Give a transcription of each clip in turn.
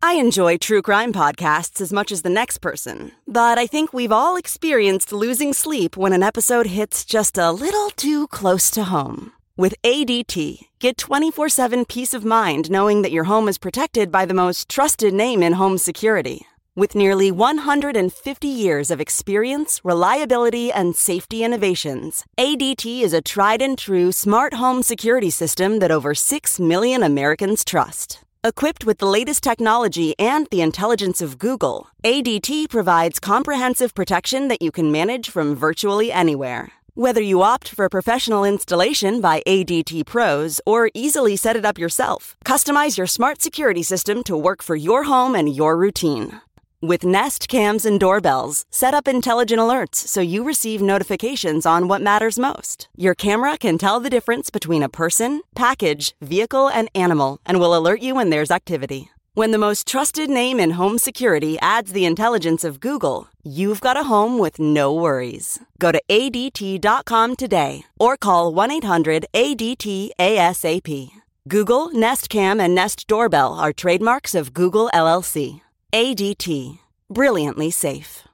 I enjoy true crime podcasts as much as the next person, but I think we've all experienced losing sleep when an episode hits just a little too close to home. With ADT, get 24 7 peace of mind knowing that your home is protected by the most trusted name in home security. With nearly 150 years of experience, reliability, and safety innovations, ADT is a tried and true smart home security system that over 6 million Americans trust. Equipped with the latest technology and the intelligence of Google, ADT provides comprehensive protection that you can manage from virtually anywhere. Whether you opt for professional installation by ADT pros or easily set it up yourself, customize your smart security system to work for your home and your routine. With Nest cams and doorbells, set up intelligent alerts so you receive notifications on what matters most. Your camera can tell the difference between a person, package, vehicle, and animal and will alert you when there's activity. When the most trusted name in home security adds the intelligence of Google, you've got a home with no worries. Go to ADT.com today or call 1 800 ADT ASAP. Google, Nest Cam, and Nest Doorbell are trademarks of Google LLC. ADT. Brilliantly safe.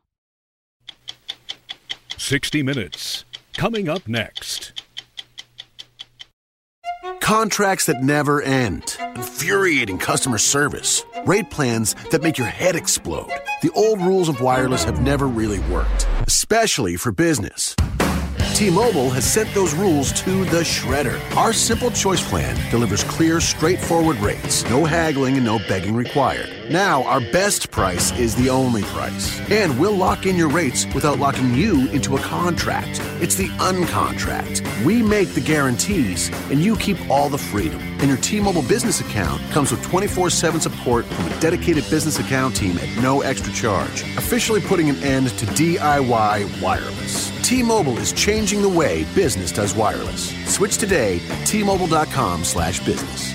60 Minutes. Coming up next. Contracts that never end. Infuriating customer service. Rate plans that make your head explode. The old rules of wireless have never really worked, especially for business. T-Mobile has sent those rules to the shredder. Our simple choice plan delivers clear, straightforward rates, no haggling and no begging required. Now, our best price is the only price. And we'll lock in your rates without locking you into a contract. It's the uncontract. We make the guarantees, and you keep all the freedom. And your T-Mobile business account comes with 24-7 support from a dedicated business account team at no extra charge. Officially putting an end to DIY wireless. T-Mobile is changing the way business does wireless. Switch today at T-Mobile.com slash business.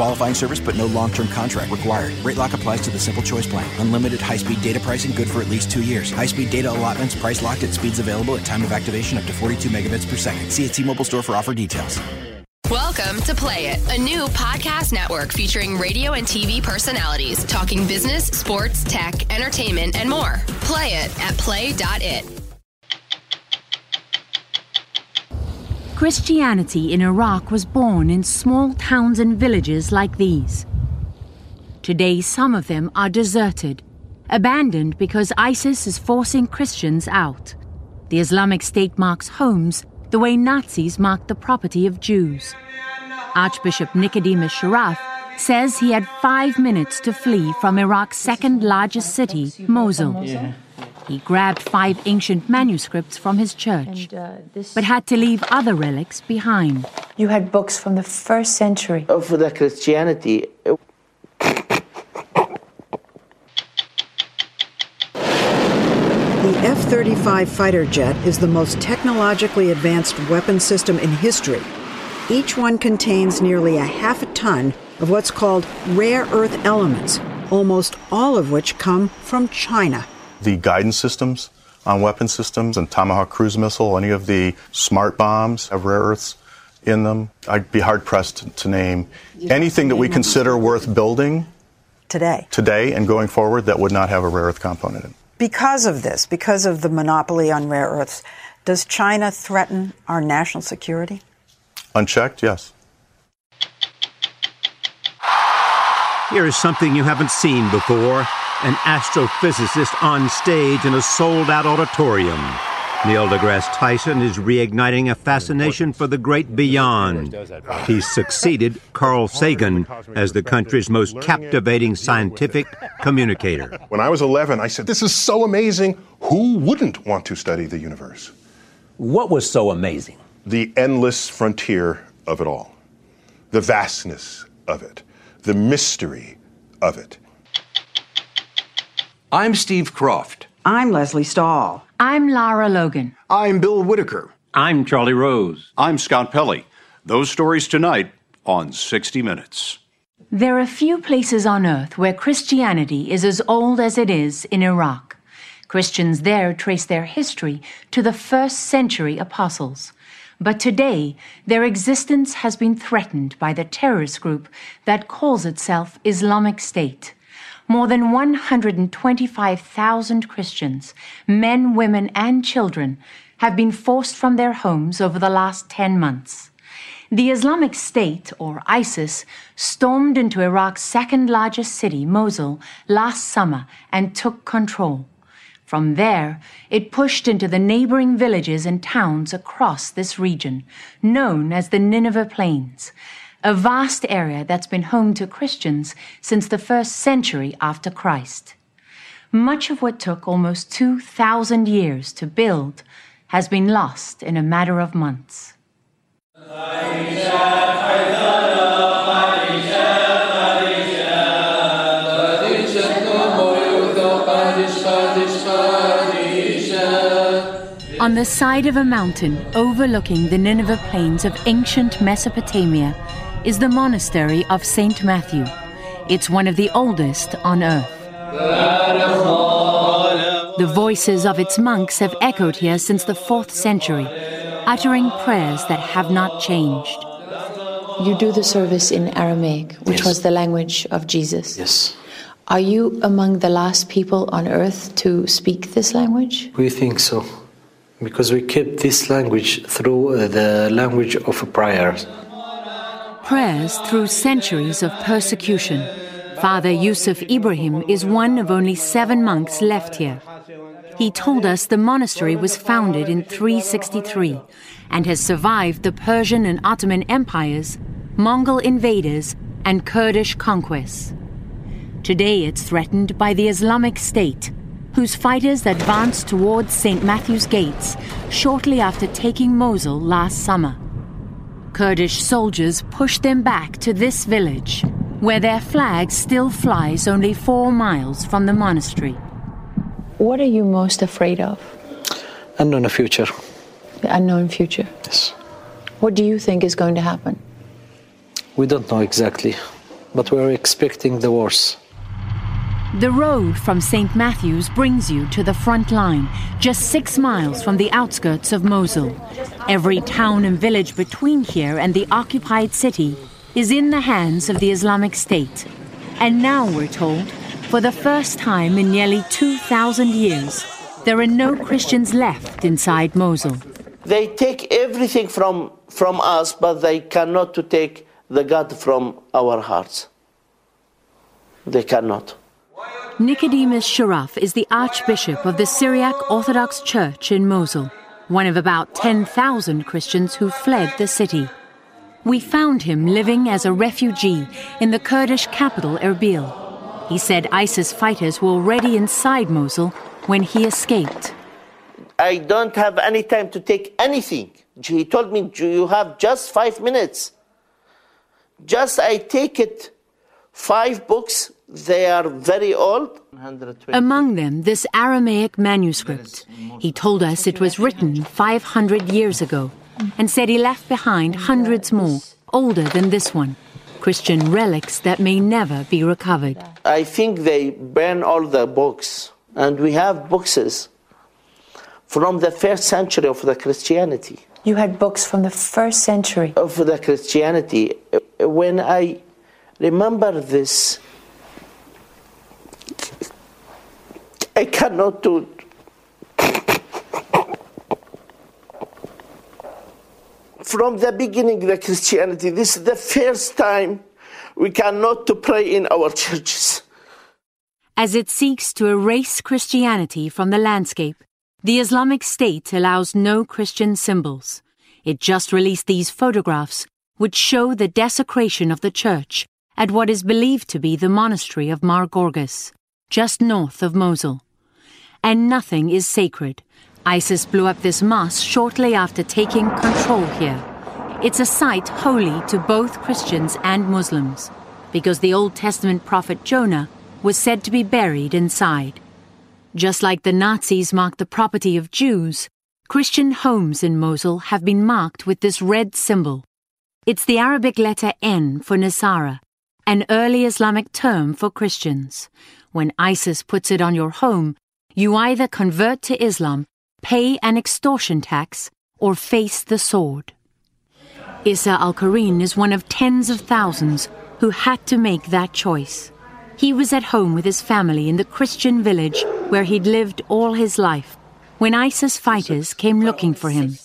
Qualifying service but no long-term contract required. Rate lock applies to the Simple Choice plan. Unlimited high-speed data pricing good for at least two years. High-speed data allotments price locked at speeds available at time of activation up to 42 megabits per second. See a T-Mobile store for offer details. Welcome to Play It, a new podcast network featuring radio and TV personalities talking business, sports, tech, entertainment, and more. Play it at play.it. Christianity in Iraq was born in small towns and villages like these. Today, some of them are deserted, abandoned because ISIS is forcing Christians out. The Islamic State marks homes the way Nazis marked the property of Jews. Archbishop Nicodemus Sharaf says he had five minutes to flee from Iraq's second largest city, Mosul. He grabbed five ancient manuscripts from his church, and, uh, this... but had to leave other relics behind. You had books from the first century. Oh, of the Christianity. The F 35 fighter jet is the most technologically advanced weapon system in history. Each one contains nearly a half a ton of what's called rare earth elements, almost all of which come from China. The guidance systems on weapon systems and Tomahawk cruise missile, any of the smart bombs have rare earths in them. I'd be hard pressed to name anything that we consider worth building today. Today and going forward that would not have a rare earth component in it. Because of this, because of the monopoly on rare earths, does China threaten our national security? Unchecked, yes. Here is something you haven't seen before an astrophysicist on stage in a sold out auditorium. Neil deGrasse Tyson is reigniting a fascination for the great beyond. He's succeeded Carl Sagan as the country's most captivating scientific communicator. When I was 11, I said, This is so amazing. Who wouldn't want to study the universe? What was so amazing? The endless frontier of it all, the vastness of it, the mystery of it. I'm Steve Kroft. I'm Lesley Stahl. I'm Lara Logan. I'm Bill Whitaker. I'm Charlie Rose. I'm Scott Pelley. Those stories tonight on 60 Minutes. There are few places on earth where Christianity is as old as it is in Iraq. Christians there trace their history to the first century apostles. But today, their existence has been threatened by the terrorist group that calls itself Islamic State. More than 125,000 Christians, men, women, and children, have been forced from their homes over the last 10 months. The Islamic State, or ISIS, stormed into Iraq's second largest city, Mosul, last summer and took control. From there, it pushed into the neighboring villages and towns across this region, known as the Nineveh Plains, a vast area that's been home to Christians since the first century after Christ. Much of what took almost 2,000 years to build has been lost in a matter of months. On the side of a mountain overlooking the Nineveh plains of ancient Mesopotamia is the monastery of St. Matthew. It's one of the oldest on earth. The voices of its monks have echoed here since the 4th century, uttering prayers that have not changed. You do the service in Aramaic, which yes. was the language of Jesus. Yes. Are you among the last people on earth to speak this language? We think so, because we kept this language through uh, the language of prayers prayers through centuries of persecution. Father Yusuf Ibrahim is one of only seven monks left here. He told us the monastery was founded in 363 and has survived the Persian and Ottoman empires, Mongol invaders, and Kurdish conquests. Today it's threatened by the Islamic State, whose fighters advanced towards St. Matthew's gates shortly after taking Mosul last summer. Kurdish soldiers pushed them back to this village, where their flag still flies only four miles from the monastery. What are you most afraid of? Unknown future. The unknown future? Yes. What do you think is going to happen? We don't know exactly, but we're expecting the worst. The road from St. Matthew's brings you to the front line, just six miles from the outskirts of Mosul. Every town and village between here and the occupied city is in the hands of the Islamic State. And now we're told, for the first time in nearly 2,000 years, there are no Christians left inside Mosul. They take everything from, from us, but they cannot to take the God from our hearts. They cannot. Nicodemus Sharaf is the Archbishop of the Syriac Orthodox Church in Mosul, one of about 10,000 Christians who fled the city. We found him living as a refugee in the Kurdish capital Erbil. He said ISIS fighters were already inside Mosul when he escaped. I don't have any time to take anything. He told me, You have just five minutes. Just I take it five books. They are very old. Among them, this Aramaic manuscript. He told us it was written 500 years ago and said he left behind hundreds more, older than this one. Christian relics that may never be recovered. I think they burn all the books, and we have boxes from the first century of the Christianity. You had books from the first century of the Christianity. When I remember this, I cannot do. it. From the beginning, the Christianity, this is the first time we cannot to pray in our churches. As it seeks to erase Christianity from the landscape, the Islamic State allows no Christian symbols. It just released these photographs, which show the desecration of the church at what is believed to be the monastery of Mar Gorgas, just north of Mosul. And nothing is sacred. ISIS blew up this mosque shortly after taking control here. It's a site holy to both Christians and Muslims, because the Old Testament prophet Jonah was said to be buried inside. Just like the Nazis marked the property of Jews, Christian homes in Mosul have been marked with this red symbol. It's the Arabic letter N for Nasara, an early Islamic term for Christians. When ISIS puts it on your home, you either convert to Islam, pay an extortion tax, or face the sword. Issa al Kareen is one of tens of thousands who had to make that choice. He was at home with his family in the Christian village where he'd lived all his life when ISIS fighters came looking for him.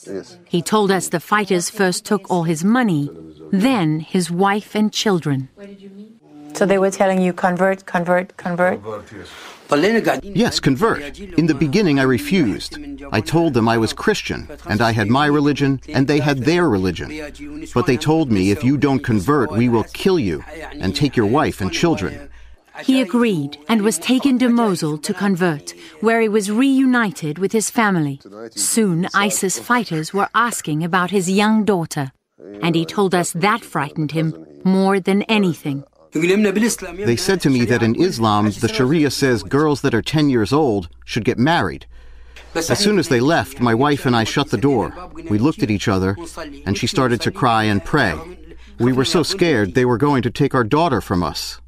He told us the fighters first took all his money, then his wife and children. So they were telling you convert, convert, convert? Yes, convert. In the beginning, I refused. I told them I was Christian, and I had my religion, and they had their religion. But they told me, if you don't convert, we will kill you and take your wife and children. He agreed and was taken to Mosul to convert, where he was reunited with his family. Soon, ISIS fighters were asking about his young daughter, and he told us that frightened him more than anything. They said to me that in Islam, the Sharia says girls that are 10 years old should get married. As soon as they left, my wife and I shut the door. We looked at each other, and she started to cry and pray. We were so scared they were going to take our daughter from us.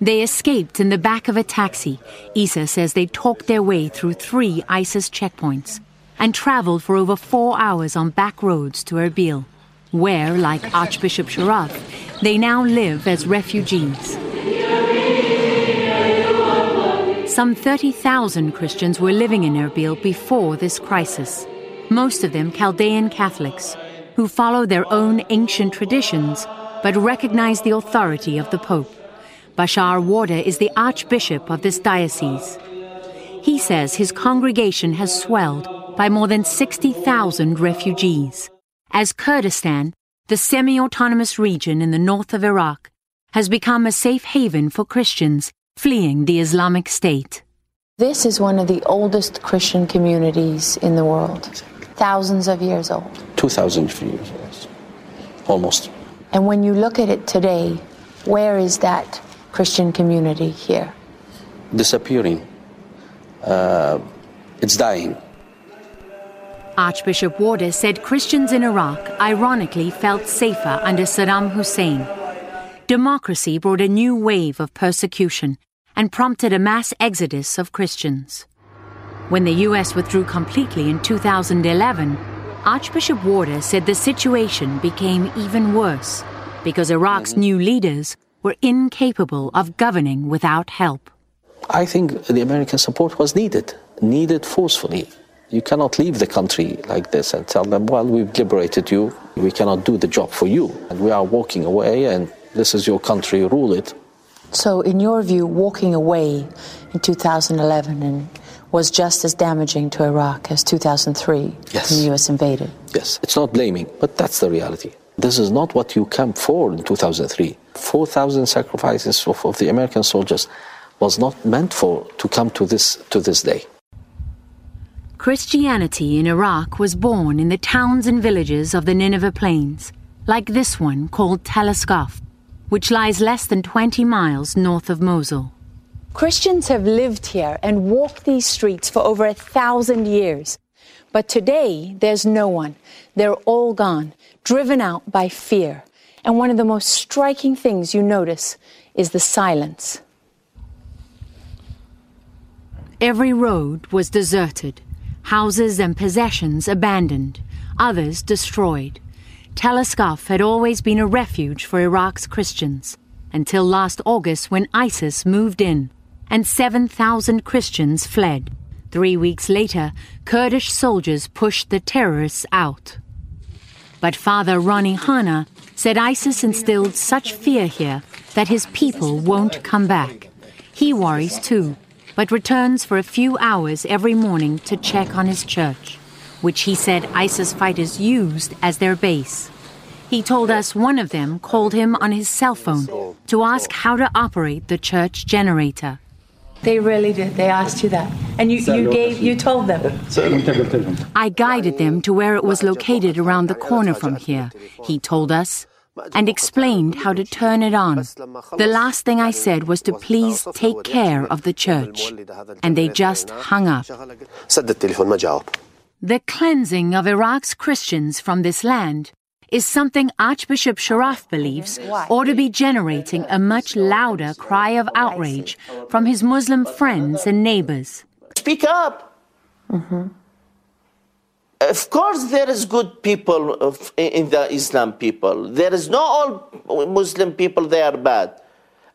They escaped in the back of a taxi. Isa says they talked their way through three ISIS checkpoints and traveled for over four hours on back roads to Erbil, where, like Archbishop Sharaf, they now live as refugees. Some 30,000 Christians were living in Erbil before this crisis, most of them Chaldean Catholics, who follow their own ancient traditions but recognize the authority of the Pope. Bashar Warda is the Archbishop of this diocese. He says his congregation has swelled by more than 60,000 refugees, as Kurdistan, the semi autonomous region in the north of Iraq, has become a safe haven for Christians fleeing the Islamic State. This is one of the oldest Christian communities in the world, thousands of years old. 2,000 years, almost. And when you look at it today, where is that Christian community here? Disappearing. Uh, it's dying. Archbishop Warda said Christians in Iraq ironically felt safer under Saddam Hussein. Democracy brought a new wave of persecution and prompted a mass exodus of Christians. When the U.S. withdrew completely in 2011, Archbishop Warda said the situation became even worse because Iraq's new leaders were incapable of governing without help. I think the American support was needed, needed forcefully. You cannot leave the country like this and tell them, well, we've liberated you, we cannot do the job for you, and we are walking away, and this is your country, rule it. So, in your view, walking away in 2011 and was just as damaging to Iraq as 2003 yes. when the US invaded? Yes, it's not blaming, but that's the reality. This is not what you came for in 2003. 4,000 sacrifices of, of, the American soldiers was not meant for to come to this to this day. Christianity in Iraq was born in the towns and villages of the Nineveh Plains, like this one called Tel which lies less than 20 miles north of Mosul. Christians have lived here and walked these streets for over a thousand years. But today, there's no one. They're all gone, driven out by fear. And one of the most striking things you notice is the silence. Every road was deserted, houses and possessions abandoned, others destroyed. Tel Asqaf had always been a refuge for Iraq's Christians, until last August when ISIS moved in and 7,000 Christians fled. Three weeks later, Kurdish soldiers pushed the terrorists out. But Father Ronnie Hanna said ISIS instilled such fear here that his people won't come back. He worries too, but returns for a few hours every morning to check on his church, which he said ISIS fighters used as their base. He told us one of them called him on his cell phone to ask how to operate the church generator. They really did. They asked you that. And you, you gave you told them. I guided them to where it was located around the corner from here, he told us, and explained how to turn it on. The last thing I said was to please take care of the church. And they just hung up. The cleansing of Iraq's Christians from this land is something Archbishop Sharaf believes ought to be generating a much louder cry of outrage from his Muslim friends and neighbors. Speak up. Mm-hmm. Of course, there is good people of, in the Islam people. There is not all Muslim people they are bad.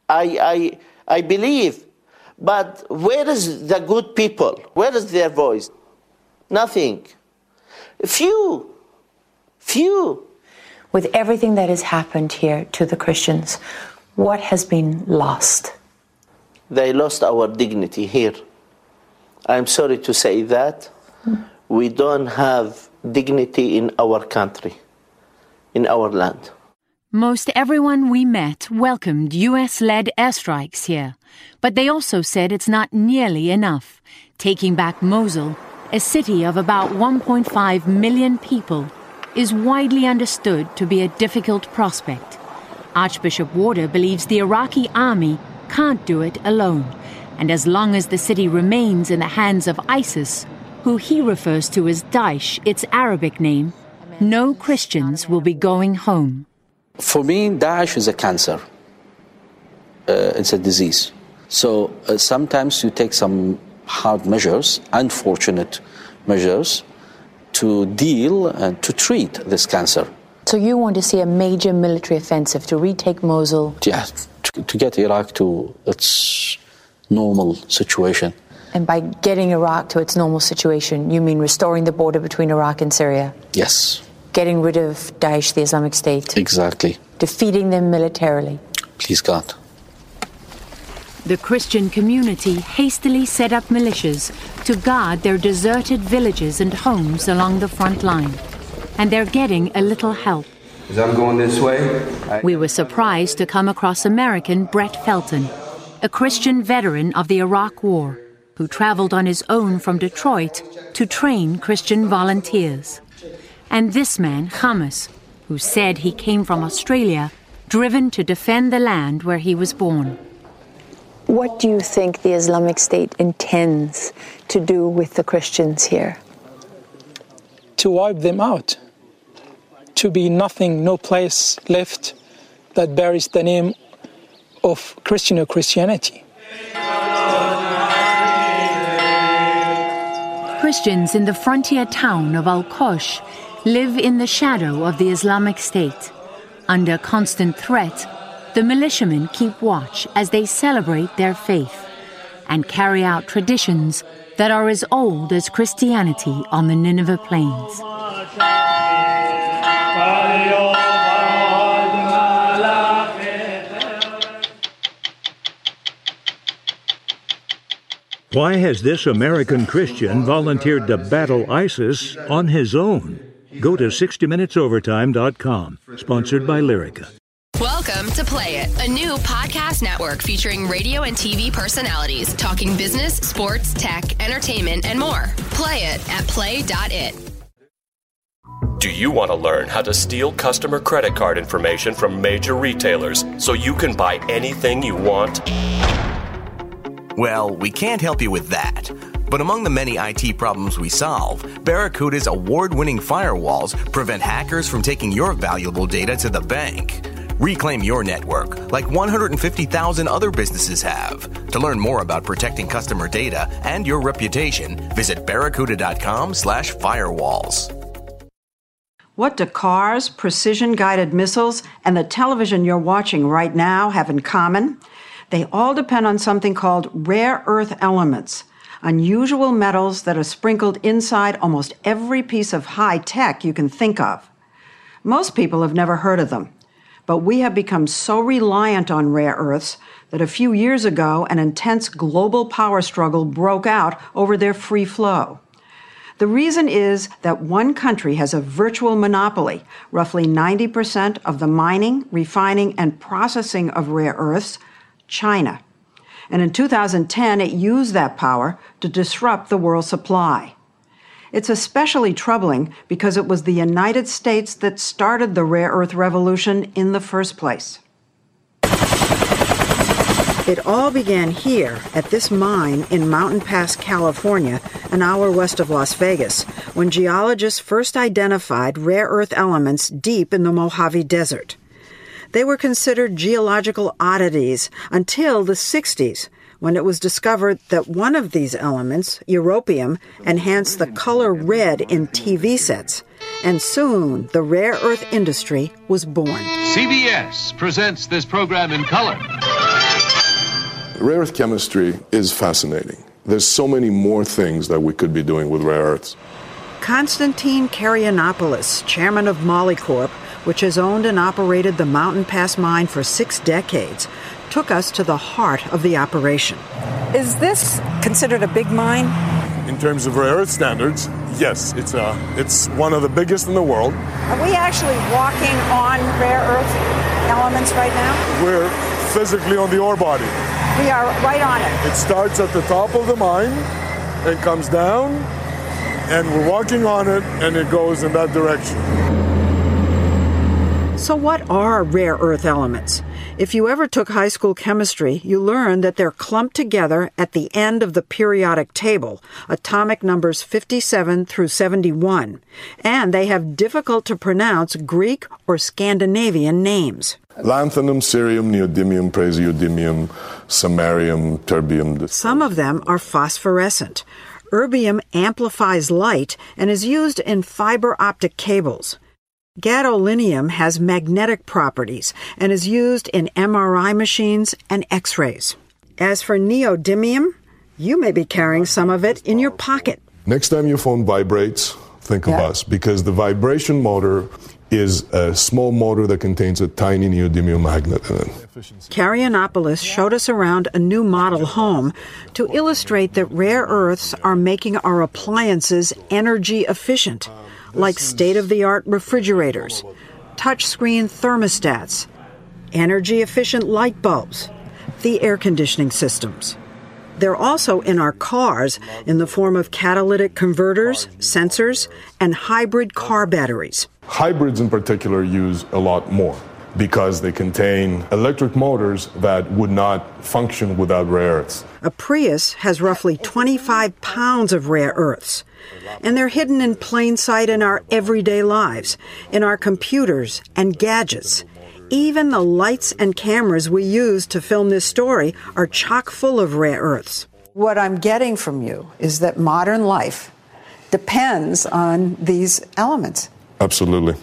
I, I, I believe. But where is the good people? Where is their voice? Nothing. Few. Few. With everything that has happened here to the Christians, what has been lost? They lost our dignity here. I'm sorry to say that. Mm. We don't have dignity in our country, in our land. Most everyone we met welcomed US led airstrikes here, but they also said it's not nearly enough. Taking back Mosul, a city of about 1.5 million people, is widely understood to be a difficult prospect. Archbishop Warda believes the Iraqi army can't do it alone, and as long as the city remains in the hands of ISIS, who he refers to as Daesh, its Arabic name, no Christians will be going home. For me, Daesh is a cancer. Uh, it's a disease. So uh, sometimes you take some hard measures, unfortunate measures, to deal and to treat this cancer. So you want to see a major military offensive to retake Mosul? Yeah, to, to get Iraq to its normal situation. And by getting Iraq to its normal situation, you mean restoring the border between Iraq and Syria? Yes. Getting rid of Daesh, the Islamic State? Exactly. Defeating them militarily? Please God. The Christian community hastily set up militias to guard their deserted villages and homes along the front line. And they're getting a little help. As I'm going this way, I... we were surprised to come across American Brett Felton, a Christian veteran of the Iraq War, who traveled on his own from Detroit to train Christian volunteers. And this man, Hamas, who said he came from Australia, driven to defend the land where he was born. What do you think the Islamic State intends to do with the Christians here? To wipe them out. To be nothing, no place left that bears the name of Christian or Christianity. Christians in the frontier town of Al Qosh live in the shadow of the Islamic State, under constant threat the militiamen keep watch as they celebrate their faith and carry out traditions that are as old as Christianity on the Nineveh plains. Why has this American Christian volunteered to battle ISIS on his own? Go to 60minutesovertime.com, sponsored by Lyrica. Welcome to Play It, a new podcast network featuring radio and TV personalities talking business, sports, tech, entertainment, and more. Play it at play.it. Do you want to learn how to steal customer credit card information from major retailers so you can buy anything you want? Well, we can't help you with that. But among the many IT problems we solve, Barracuda's award winning firewalls prevent hackers from taking your valuable data to the bank. Reclaim your network like 150,000 other businesses have. To learn more about protecting customer data and your reputation, visit barracuda.com/firewalls. What do cars, precision guided missiles, and the television you're watching right now have in common? They all depend on something called rare earth elements, unusual metals that are sprinkled inside almost every piece of high tech you can think of. Most people have never heard of them, but we have become so reliant on rare earths that a few years ago an intense global power struggle broke out over their free flow. The reason is that one country has a virtual monopoly, roughly 90% of the mining, refining, and processing of rare earths, China. And in 2010, it used that power to disrupt the world supply. It's especially troubling because it was the United States that started the rare earth revolution in the first place. It all began here at this mine in Mountain Pass, California, an hour west of Las Vegas, when geologists first identified rare earth elements deep in the Mojave Desert. They were considered geological oddities until the 60s, when it was discovered that one of these elements, europium, enhanced the color red in TV sets. And soon the rare earth industry was born. CBS presents this program in color. Rare earth chemistry is fascinating. There's so many more things that we could be doing with rare earths. Konstantin Karayannopoulos, chairman of Molycorp, which has owned and operated the Mountain Pass mine for six decades, took us to the heart of the operation. Is this considered a big mine? In terms of rare earth standards, yes, it's, a, it's one of the biggest in the world. Are we actually walking on rare earth elements right now? We're physically on the ore body. We are right on it. It starts at the top of the mine and comes down, and we're walking on it, and it goes in that direction. So, what are rare earth elements? If you ever took high school chemistry, you learned that they're clumped together at the end of the periodic table, atomic numbers 57 through 71, and they have difficult to pronounce Greek or Scandinavian names. Lanthanum, cerium, neodymium, praseodymium, samarium, terbium. Some of them are phosphorescent. Erbium amplifies light and is used in fiber optic cables. Gadolinium has magnetic properties and is used in MRI machines and X rays. As for neodymium, you may be carrying some of it in your pocket. Next time your phone vibrates, think Yeah. of us because the vibration motor is a small motor that contains a tiny neodymium magnet in it. Karayannopoulos showed us around a new model home to illustrate that rare earths are making our appliances energy efficient, like state of the art refrigerators, touchscreen thermostats, energy efficient light bulbs, the air conditioning systems. They're also in our cars in the form of catalytic converters, sensors, and hybrid car batteries. Hybrids in particular use a lot more because they contain electric motors that would not function without rare earths. A Prius has roughly 25 pounds of rare earths, and they're hidden in plain sight in our everyday lives, in our computers and gadgets. Even the lights and cameras we use to film this story are chock full of rare earths. What I'm getting from you is that modern life depends on these elements. Absolutely.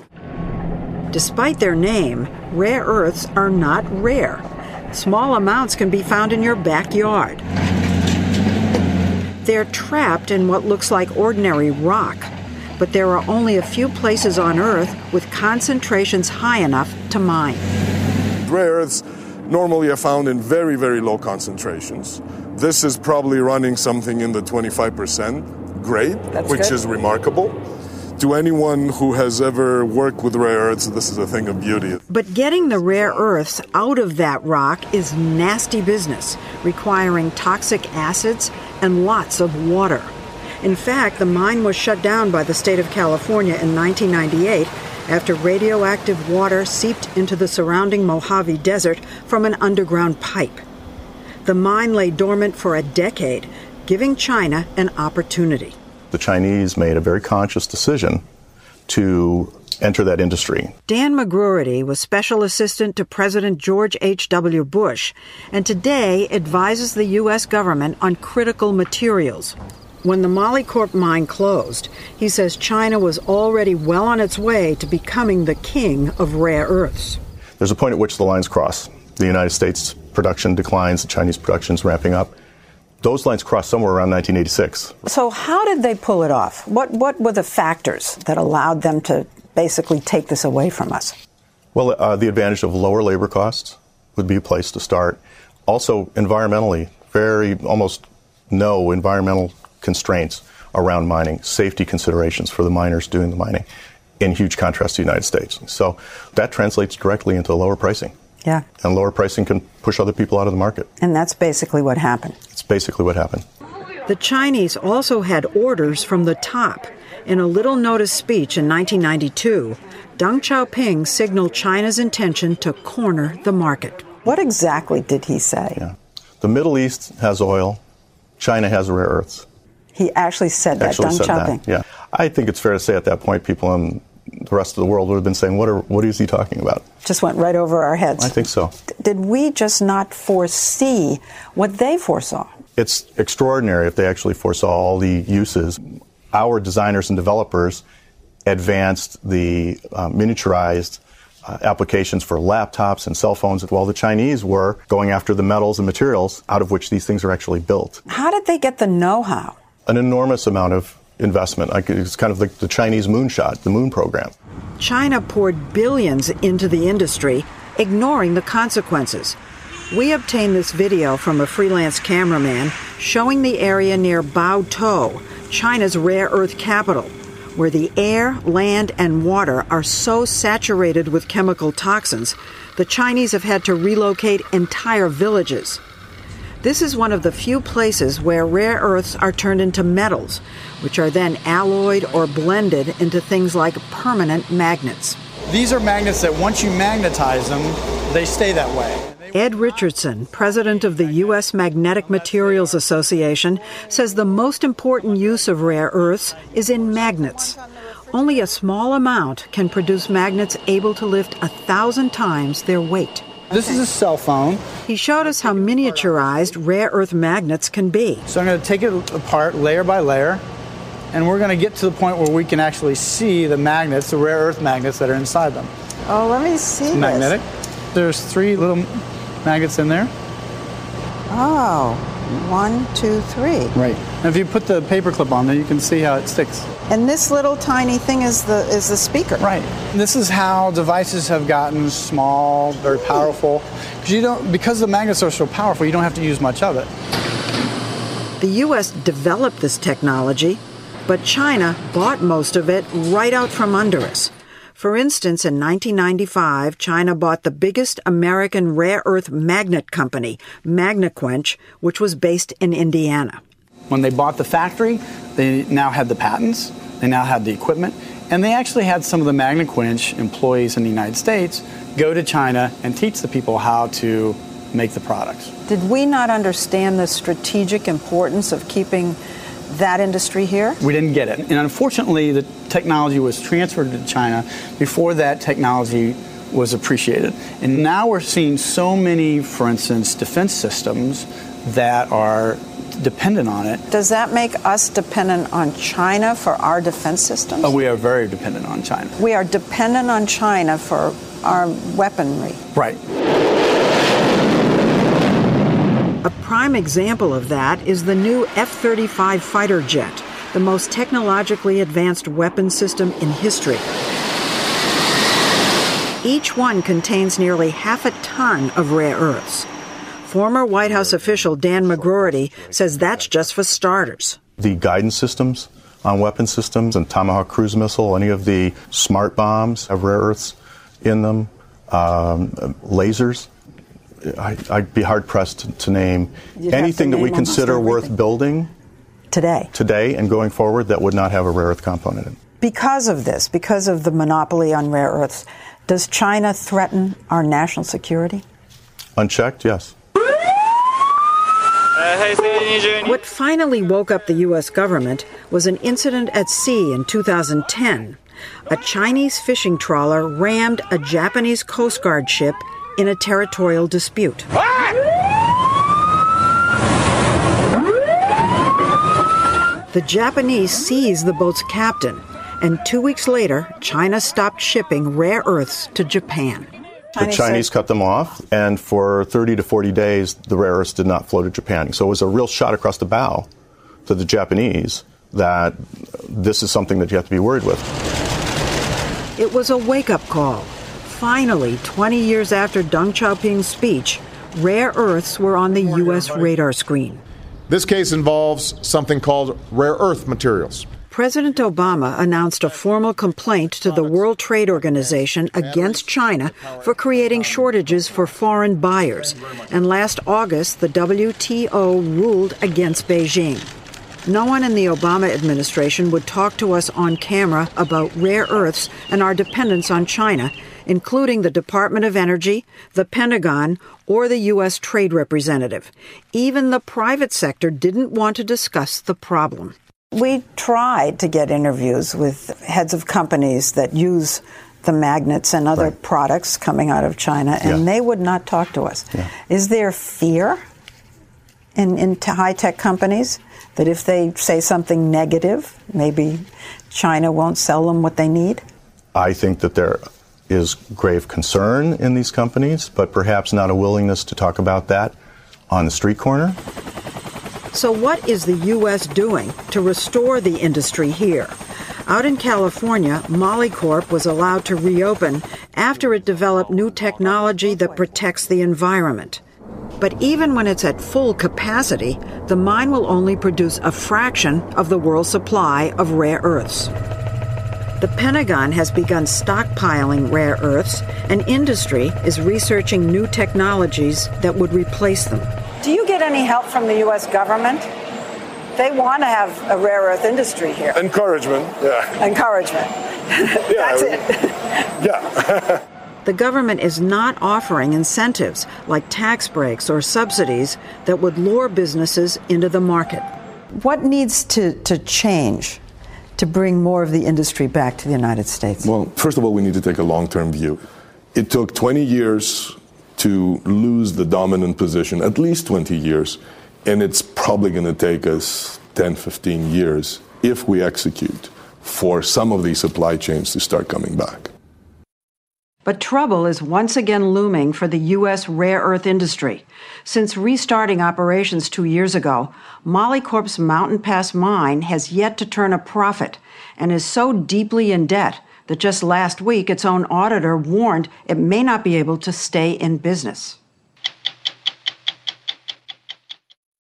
Despite their name, rare earths are not rare. Small amounts can be found in your backyard. They're trapped in what looks like ordinary rock, but there are only a few places on Earth with concentrations high enough to mine. Rare earths normally are found in very, very low concentrations. This is probably running something in the 25% grade, That's which good. is remarkable. To anyone who has ever worked with rare earths, this is a thing of beauty. But getting the rare earths out of that rock is nasty business, requiring toxic acids and lots of water. In fact, the mine was shut down by the state of California in 1998 after radioactive water seeped into the surrounding Mojave Desert from an underground pipe. The mine lay dormant for a decade, giving China an opportunity. The Chinese made a very conscious decision to enter that industry. Dan McGroarty was special assistant to President George H.W. Bush and today advises the U.S. government on critical materials. When the Molycorp mine closed, he says China was already well on its way to becoming the king of rare earths. There's a point at which the lines cross. The United States production declines, the Chinese production is ramping up. Those lines crossed somewhere around 1986. So, how did they pull it off? What, what were the factors that allowed them to basically take this away from us? Well, uh, the advantage of lower labor costs would be a place to start. Also, environmentally, very almost no environmental constraints around mining, safety considerations for the miners doing the mining, in huge contrast to the United States. So that translates directly into lower pricing. Yeah. And lower pricing can push other people out of the market. And that's basically what happened. It's basically what happened. The Chinese also had orders from the top. In a little notice speech in 1992, Deng Xiaoping signaled China's intention to corner the market. What exactly did he say? Yeah. The Middle East has oil, China has rare earths. He actually said that, actually Deng said Xiaoping. That, yeah. I think it's fair to say at that point people in the rest of the world would have been saying, what, are, what is he talking about? Just went right over our heads. I think so. Did we just not foresee what they foresaw? It's extraordinary if they actually foresaw all the uses. Our designers and developers advanced the uh, miniaturized uh, applications for laptops and cell phones, while the Chinese were going after the metals and materials out of which these things are actually built. How did they get the know how? An enormous amount of investment. It's kind of like the Chinese moonshot, the moon program. China poured billions into the industry, ignoring the consequences. We obtained this video from a freelance cameraman showing the area near Baotou, China's rare earth capital, where the air, land, and water are so saturated with chemical toxins, the Chinese have had to relocate entire villages. This is one of the few places where rare earths are turned into metals, which are then alloyed or blended into things like permanent magnets. These are magnets that once you magnetize them, they stay that way. Ed Richardson, president of the U.S. Magnetic Materials Association, says the most important use of rare earths is in magnets. Only a small amount can produce magnets able to lift a thousand times their weight. This is a cell phone. He showed us how miniaturized rare earth magnets can be. So I'm going to take it apart layer by layer, and we're going to get to the point where we can actually see the magnets, the rare earth magnets that are inside them. Oh, let me see. It's magnetic. There's three little magnets in there. Oh, one, two, three. Right. And if you put the paper clip on there, you can see how it sticks. And this little tiny thing is the is the speaker. Right. This is how devices have gotten small, very powerful. Because you don't because the magnets are so powerful, you don't have to use much of it. The US developed this technology, but China bought most of it right out from under us. For instance, in 1995, China bought the biggest American rare earth magnet company, Magnequench, which was based in Indiana. When they bought the factory, they now had the patents, they now had the equipment, and they actually had some of the Magnequench employees in the United States go to China and teach the people how to make the products. Did we not understand the strategic importance of keeping that industry here? We didn't get it. And unfortunately, the technology was transferred to China before that technology was appreciated. And now we're seeing so many, for instance, defense systems that are dependent on it. Does that make us dependent on China for our defense systems? Oh, we are very dependent on China. We are dependent on China for our weaponry. Right. A prime example of that is the new F 35 fighter jet, the most technologically advanced weapon system in history. Each one contains nearly half a ton of rare earths. Former White House official Dan McGroarty says that's just for starters. The guidance systems on weapon systems and Tomahawk cruise missile, any of the smart bombs have rare earths in them, um, lasers. I, would be hard pressed to, to name You'd anything to that we consider almost worth building today. Today and going forward, that would not have a rare earth component in it. Because of this, because of the monopoly on rare earths, does China threaten our national security? Unchecked, yes. What finally woke up the U.S. government was an incident at sea in 2010. A Chinese fishing trawler rammed a Japanese Coast Guard ship in a territorial dispute. The Japanese seized the boat's captain, and two weeks later, China stopped shipping rare earths to Japan. The Chinese cut them off, and for 30 to 40 days, the rare earths did not flow to Japan. So it was a real shot across the bow to the Japanese that this is something that you have to be worried with. It was a wake up call. Finally, 20 years after Deng Xiaoping's speech, rare earths were on the U.S. radar screen. This case involves something called rare earth materials. President Obama announced a formal complaint to the World Trade Organization against China for creating shortages for foreign buyers. And last August, the WTO ruled against Beijing. No one in the Obama administration would talk to us on camera about rare earths and our dependence on China, including the Department of Energy, the Pentagon, or the U.S. Trade Representative. Even the private sector didn't want to discuss the problem. We tried to get interviews with heads of companies that use the magnets and other right. products coming out of China, and yeah. they would not talk to us. Yeah. Is there fear in, in high tech companies that if they say something negative, maybe China won't sell them what they need? I think that there is grave concern in these companies, but perhaps not a willingness to talk about that on the street corner. So, what is the U.S. doing to restore the industry here? Out in California, Molycorp was allowed to reopen after it developed new technology that protects the environment. But even when it's at full capacity, the mine will only produce a fraction of the world's supply of rare earths. The Pentagon has begun stockpiling rare earths, and industry is researching new technologies that would replace them. Do you get any help from the U.S. government? They want to have a rare earth industry here. Encouragement, yeah. Encouragement. yeah, That's it. yeah. the government is not offering incentives like tax breaks or subsidies that would lure businesses into the market. What needs to, to change to bring more of the industry back to the United States? Well, first of all, we need to take a long term view. It took 20 years to lose the dominant position, at least 20 years, and it's probably going to take us 10, 15 years if we execute for some of these supply chains to start coming back. But trouble is once again looming for the U.S. rare earth industry. Since restarting operations two years ago, Molycorp's Mountain Pass mine has yet to turn a profit and is so deeply in debt that just last week its own auditor warned it may not be able to stay in business.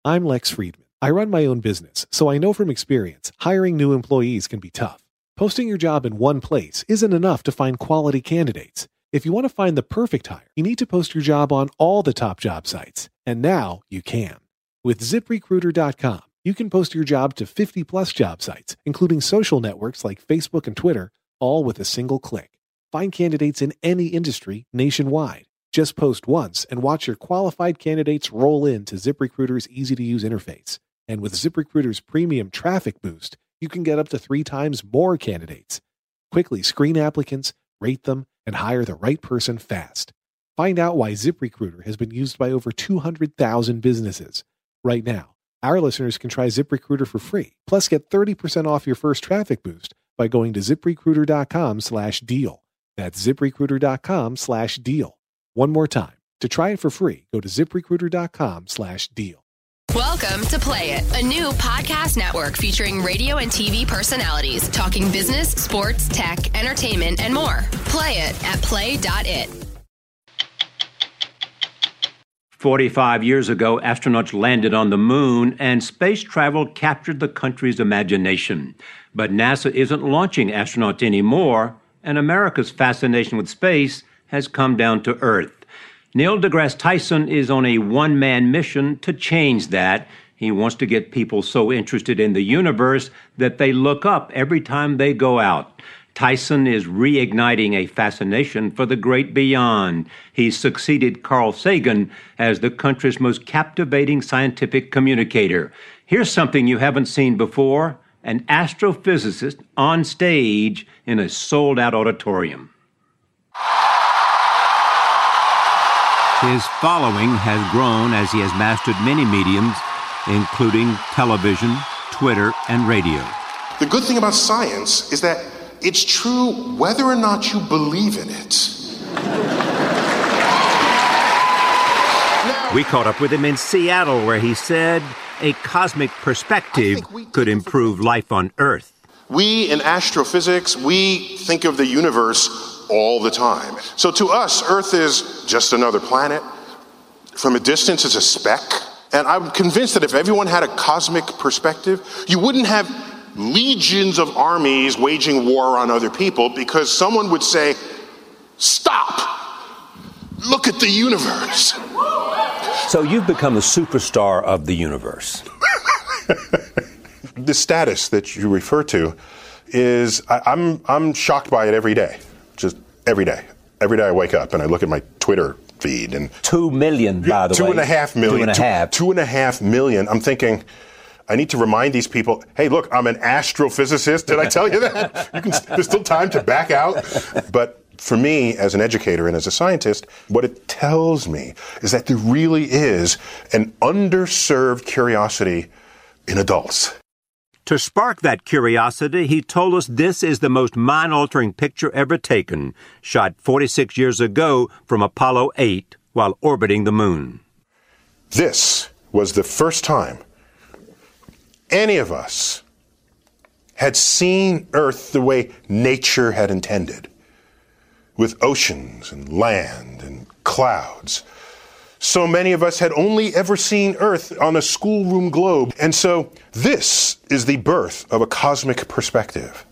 I'm Lex Friedman. I run my own business, so I know from experience hiring new employees can be tough. Posting your job in one place isn't enough to find quality candidates. If you want to find the perfect hire, you need to post your job on all the top job sites. And now you can. With ziprecruiter.com, you can post your job to 50 plus job sites, including social networks like Facebook and Twitter all with a single click. Find candidates in any industry nationwide. Just post once and watch your qualified candidates roll in to ZipRecruiter's easy to use interface. And with ZipRecruiter's premium traffic boost, you can get up to three times more candidates. Quickly screen applicants, rate them, and hire the right person fast. Find out why ZipRecruiter has been used by over 200,000 businesses. Right now, our listeners can try ZipRecruiter for free, plus get 30% off your first traffic boost by going to ziprecruiter.com slash deal. That's ziprecruiter.com slash deal. One more time. To try it for free, go to ziprecruiter.com slash deal. Welcome to Play It, a new podcast network featuring radio and TV personalities talking business, sports, tech, entertainment, and more. Play it at play.it. 45 years ago, astronauts landed on the moon, and space travel captured the country's imagination. But NASA isn't launching astronauts anymore, and America's fascination with space has come down to Earth. Neil deGrasse Tyson is on a one man mission to change that. He wants to get people so interested in the universe that they look up every time they go out. Tyson is reigniting a fascination for the great beyond. He succeeded Carl Sagan as the country's most captivating scientific communicator. Here's something you haven't seen before an astrophysicist on stage in a sold out auditorium. His following has grown as he has mastered many mediums, including television, Twitter, and radio. The good thing about science is that it's true whether or not you believe in it. We caught up with him in Seattle, where he said a cosmic perspective could improve life on Earth. We in astrophysics, we think of the universe all the time. So to us, Earth is just another planet. From a distance, it's a speck. And I'm convinced that if everyone had a cosmic perspective, you wouldn't have legions of armies waging war on other people because someone would say, Stop! Look at the universe. So you've become the superstar of the universe. the status that you refer to is I, I'm I'm shocked by it every day, just every day. Every day I wake up and I look at my Twitter feed and two million by the two way, and a half million, two and a two- half. two and a half million. I'm thinking. I need to remind these people, hey, look, I'm an astrophysicist. Did I tell you that? You can, there's still time to back out. But for me, as an educator and as a scientist, what it tells me is that there really is an underserved curiosity in adults. To spark that curiosity, he told us this is the most mind altering picture ever taken, shot 46 years ago from Apollo 8 while orbiting the moon. This was the first time any of us had seen Earth the way nature had intended, with oceans and land and clouds. So many of us had only ever seen Earth on a schoolroom globe. And so this is the birth of a cosmic perspective.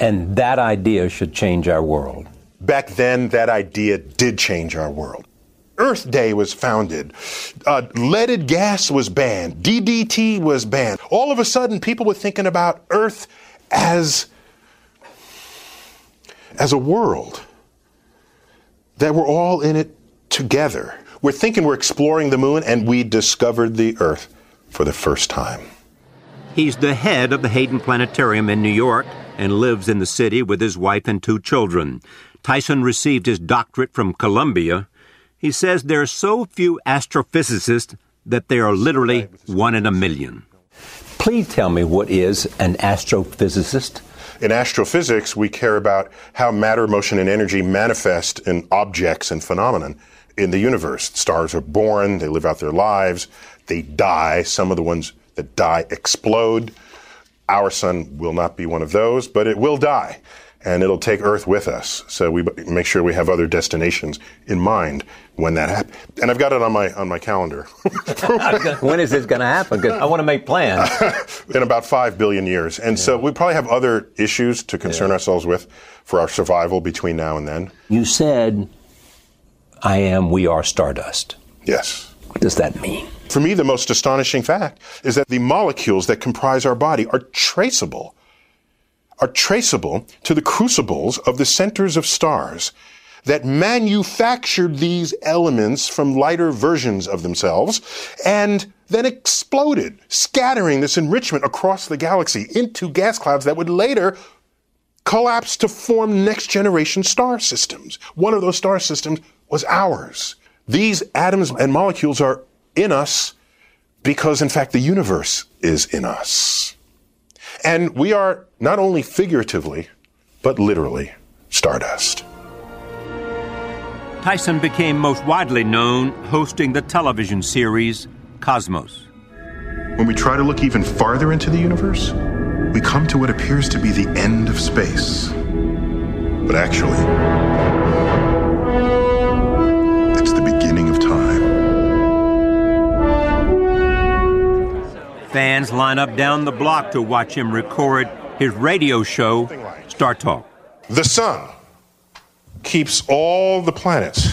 And that idea should change our world. Back then, that idea did change our world. Earth Day was founded. Uh, leaded gas was banned. DDT was banned. All of a sudden, people were thinking about Earth as, as a world. That we're all in it together. We're thinking we're exploring the moon, and we discovered the Earth for the first time. He's the head of the Hayden Planetarium in New York and lives in the city with his wife and two children. Tyson received his doctorate from Columbia. He says there are so few astrophysicists that they are literally one in a million. Please tell me what is an astrophysicist? In astrophysics, we care about how matter, motion, and energy manifest in objects and phenomenon in the universe. Stars are born, they live out their lives, they die. Some of the ones that die explode. Our sun will not be one of those, but it will die. And it'll take Earth with us. So we make sure we have other destinations in mind when that happens. And I've got it on my on my calendar. when is this going to happen? Because I want to make plans. in about five billion years. And so we probably have other issues to concern ourselves with for our survival between now and then. You said, I am, we are stardust. Yes. What does that mean? For me, the most astonishing fact is that the molecules that comprise our body are traceable, are traceable to the crucibles of the centers of stars that manufactured these elements from lighter versions of themselves and then exploded, scattering this enrichment across the galaxy into gas clouds that would later collapse to form next generation star systems. One of those star systems was ours. These atoms and molecules are in us because, in fact, the universe is in us. And we are not only figuratively, but literally stardust. Tyson became most widely known hosting the television series Cosmos. When we try to look even farther into the universe, we come to what appears to be the end of space. But actually, Fans line up down the block to watch him record his radio show, Star Talk. The sun keeps all the planets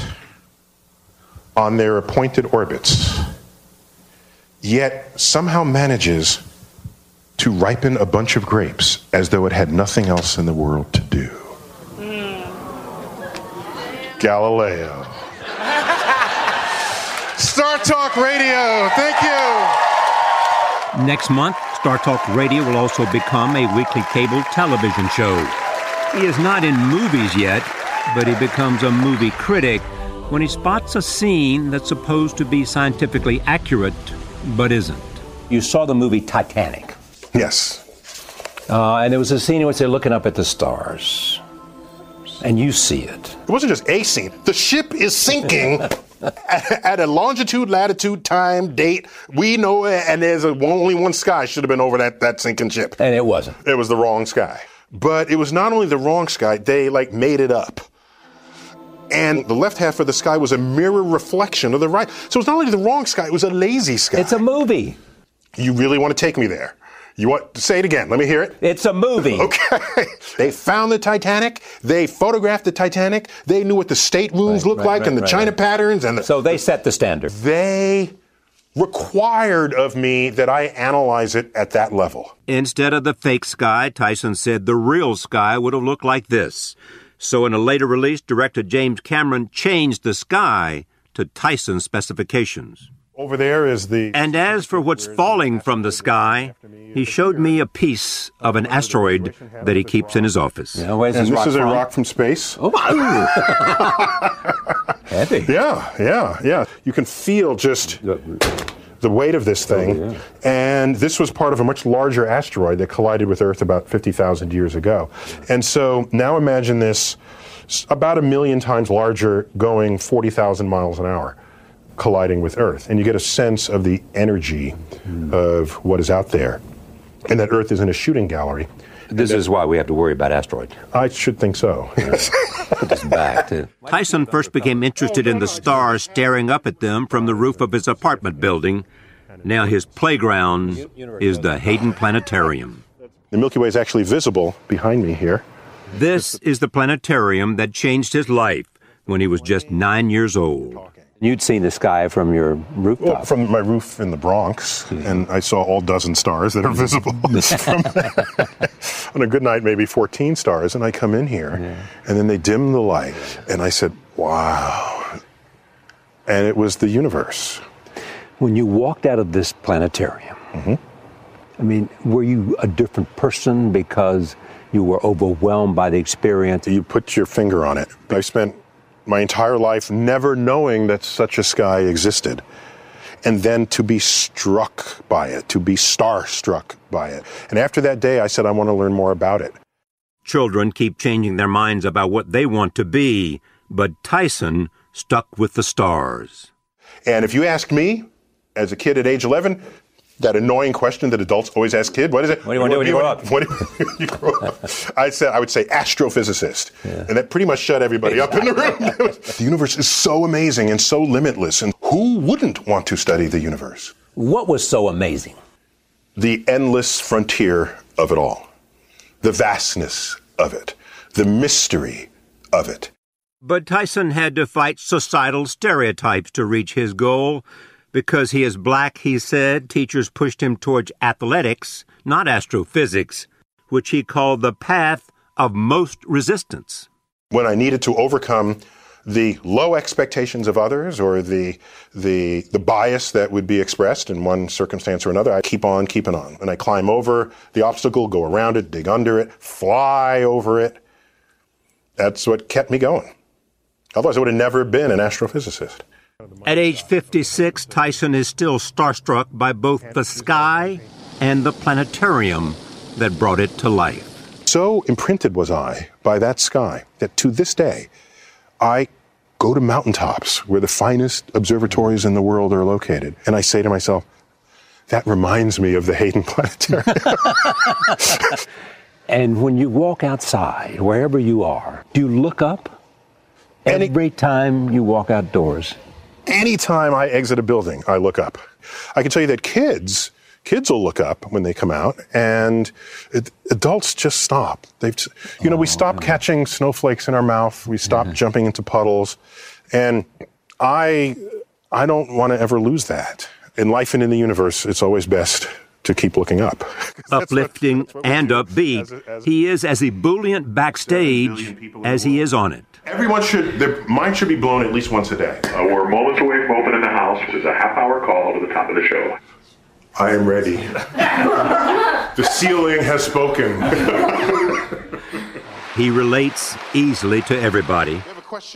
on their appointed orbits. yet somehow manages to ripen a bunch of grapes as though it had nothing else in the world to do. Hmm. Galileo. Star Talk Radio, thank you. Next month, Star Talk Radio will also become a weekly cable television show. He is not in movies yet, but he becomes a movie critic when he spots a scene that's supposed to be scientifically accurate, but isn't. You saw the movie Titanic. Yes. Uh, and there was a scene in which they're looking up at the stars. And you see it. It wasn't just a scene. The ship is sinking at, at a longitude, latitude, time, date. We know it, and there's a, only one sky should have been over that, that sinking ship. And it wasn't. It was the wrong sky. But it was not only the wrong sky, they like made it up. And the left half of the sky was a mirror reflection of the right. So it's not only the wrong sky, it was a lazy sky. It's a movie. You really want to take me there? You want say it again? Let me hear it. It's a movie. Okay. they found the Titanic. They photographed the Titanic. They knew what the staterooms Right, looked right, like right, and the right, China right. patterns and the, So they set the standard. they required of me that I analyze it at that level. Instead of the fake sky, Tyson said the real sky would have looked like this. So in a later release, director James Cameron changed the sky to Tyson's specifications. Over there is the. And as for what's falling from the sky, he showed me a piece of an asteroid that he keeps in his office. Yeah, where's And this this rock is a rock from space. Oh, wow. heavy. Yeah, yeah, yeah. You can feel just the weight of this thing. Oh, and this was part of a much larger asteroid that collided with Earth about 50,000 years ago. And so now imagine this about a million times larger, going 40,000 miles an hour, colliding with Earth. And you get a sense of the energy hmm. of what is out there. And that Earth is in a shooting gallery. This is why we have to worry about asteroids. I should think so. Put this back to. Tyson first became interested in the stars staring up at them from the roof of his apartment building. Now his playground is the Hayden Planetarium. The Milky Way is actually visible behind me here. This is the planetarium that changed his life when he was just nine years old. You'd seen the sky from your rooftop. Well, from my roof in the Bronx, and I saw all dozen stars that are visible. from. On a good night, maybe 14 stars, and I come in here, and then they dim the light, and I said, "Wow!" And it was the universe. When you walked out of this planetarium, Mm-hmm. I mean, were you a different person because you were overwhelmed by the experience? You put your finger on it. I spent my entire life never knowing that such a sky existed. And then to be struck by it, to be starstruck by it. And after that day, I said, I want to learn more about it. Children keep changing their minds about what they want to be, but Tyson stuck with the stars. And if you ask me, as a kid at age 11, that annoying question that adults always ask kids, what is it? What do you want to do when you grow up? What do you, you grow up? I said I would say astrophysicist, and that pretty much shut everybody up in the room. the universe is so amazing and so limitless, and who wouldn't want to study the universe? What was so amazing? The endless frontier of it all, the vastness of it, the mystery of it. But Tyson had to fight societal stereotypes to reach his goal. Because he is black, he said, teachers pushed him towards athletics, not astrophysics, which he called the path of most resistance. When I needed to overcome the low expectations of others or the, the, the bias that would be expressed in one circumstance or another, I keep on keeping on. And I climb over the obstacle, go around it, dig under it, fly over it. That's what kept me going. Otherwise, I would have never been an astrophysicist. At age 56, Tyson is still starstruck by both the sky and the planetarium that brought it to life. So imprinted was I by that sky that to this day, I go to mountaintops where the finest observatories in the world are located, and I say to myself, that reminds me of the Hayden Planetarium. And when you walk outside, wherever you are, do you look up every time you walk outdoors? Anytime I exit a building, I look up. I can tell you that kids, kids will look up when they come out, and it, adults just stop. They've, you know, we oh, stop catching snowflakes in our mouth. We stop jumping into puddles, and I, I don't want to ever lose that. in life and in the universe, it's always best to keep looking up. Uplifting and upbeat, he is as ebullient backstage as he is on it. Everyone should, their mind should be blown at least once a day. Uh, we're moments away from opening the house, which is a half hour call to the top of the show. I am ready. the ceiling has spoken. He relates easily to everybody.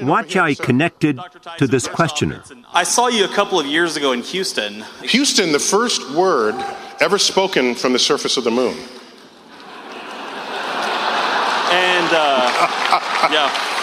Watch how he connected to this questioner. I saw you a couple of years ago in Houston. Houston, the first word ever spoken from the surface of the moon. And, uh, yeah.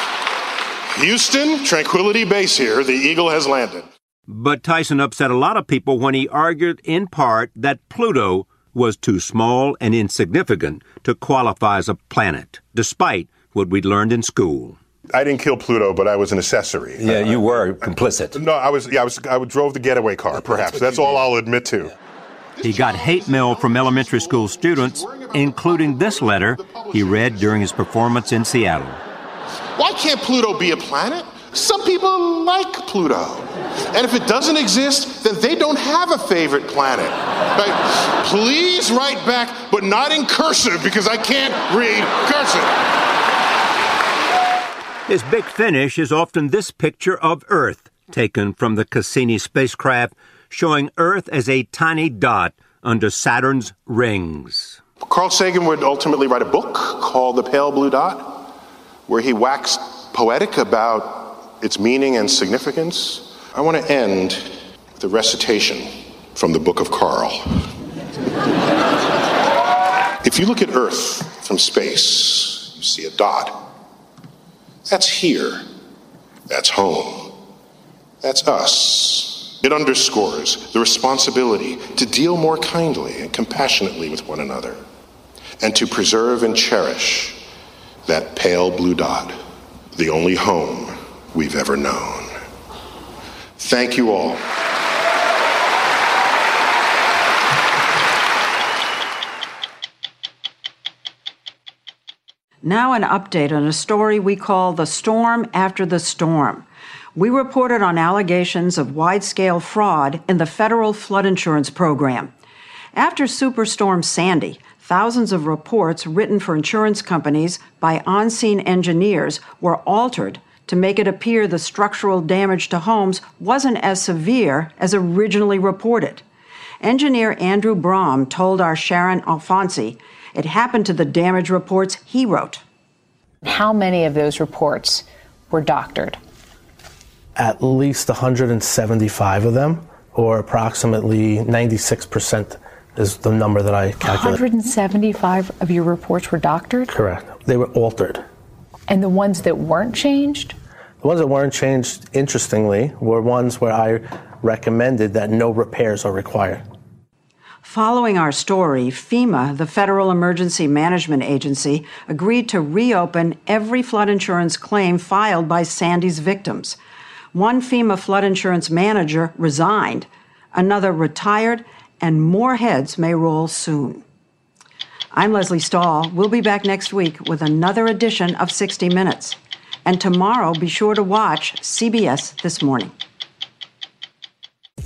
Houston, Tranquility Base here. The Eagle has landed. But Tyson upset a lot of people when he argued, in part, that Pluto was too small and insignificant to qualify as a planet, despite what we'd learned in school. I didn't kill Pluto, but I was an accessory. Yeah, you were complicit. No, I was. Yeah, I was. I drove the getaway car. Perhaps that's all I'll admit to. He got hate mail from elementary school students, including this letter he read during his performance in Seattle. Why can't Pluto be a planet? Some people like Pluto. And if it doesn't exist, then they don't have a favorite planet. Right? Please write back, but not in cursive because I can't read cursive. His big finish is often this picture of Earth, taken from the Cassini spacecraft, showing Earth as a tiny dot under Saturn's rings. Carl Sagan would ultimately write a book called The Pale Blue Dot, where he waxed poetic about its meaning and significance, I want to end with a recitation from the Book of Carl. if you look at Earth from space, you see a dot. That's here. That's home. That's us. It underscores the responsibility to deal more kindly and compassionately with one another, and to preserve and cherish that pale blue dot, the only home we've ever known. Thank you all. Now, an update on a story we call The Storm After the Storm. We reported on allegations of wide scale fraud in the federal flood insurance program. After Superstorm Sandy, thousands of reports written for insurance companies by on scene engineers were altered to make it appear the structural damage to homes wasn't as severe as originally reported. Engineer Andrew Brom told our Sharyn Alfonsi it happened to the damage reports he wrote. How many of those reports were doctored? At least 175 of them, or approximately 96% is the number that I calculated. 175 of your reports were doctored? Correct. They were altered. And the ones that weren't changed? The ones that weren't changed, interestingly, were ones where I recommended that no repairs are required. Following our story, FEMA, the Federal Emergency Management Agency, agreed to reopen every flood insurance claim filed by Sandy's victims. One FEMA flood insurance manager resigned, another retired, and more heads may roll soon. I'm Lesley Stahl. We'll be back next week with another edition of 60 Minutes. And tomorrow, be sure to watch CBS This Morning.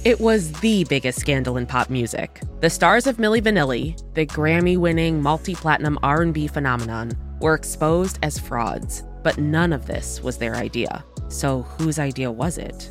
It was the biggest scandal in pop music. The stars of Milli Vanilli, the Grammy-winning multi-platinum R&B phenomenon, were exposed as frauds, but none of this was their idea. So whose idea was it?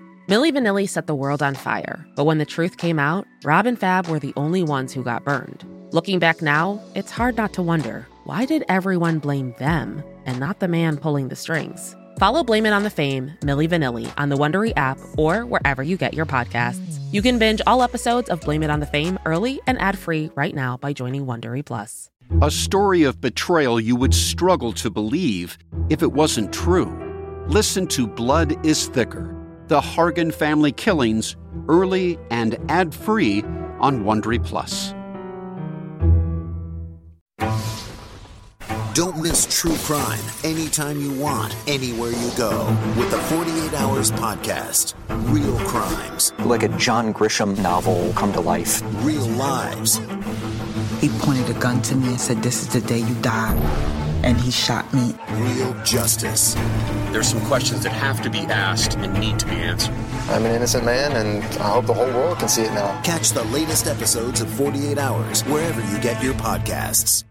Milli Vanilli set the world on fire, but when the truth came out, Rob and Fab were the only ones who got burned. Looking back now, it's hard not to wonder why did everyone blame them and not the man pulling the strings? Follow Blame It on the Fame, Milli Vanilli, on the Wondery app or wherever you get your podcasts. You can binge all episodes of Blame It on the Fame early and ad free right now by joining Wondery Plus. A story of betrayal you would struggle to believe if it wasn't true. Listen to Blood is Thicker The Hargan Family Killings early and ad-free on Wondery Plus. Don't miss true crime anytime you want, anywhere you go with the 48 Hours Podcast. Real crimes. Like a John Grisham novel come to life. Real lives. He pointed a gun to me and said, This is the day you die. And he shot me. Real justice. There's some questions that have to be asked and need to be answered. I'm an innocent man, and I hope the whole world can see it now. Catch the latest episodes of 48 Hours wherever you get your podcasts.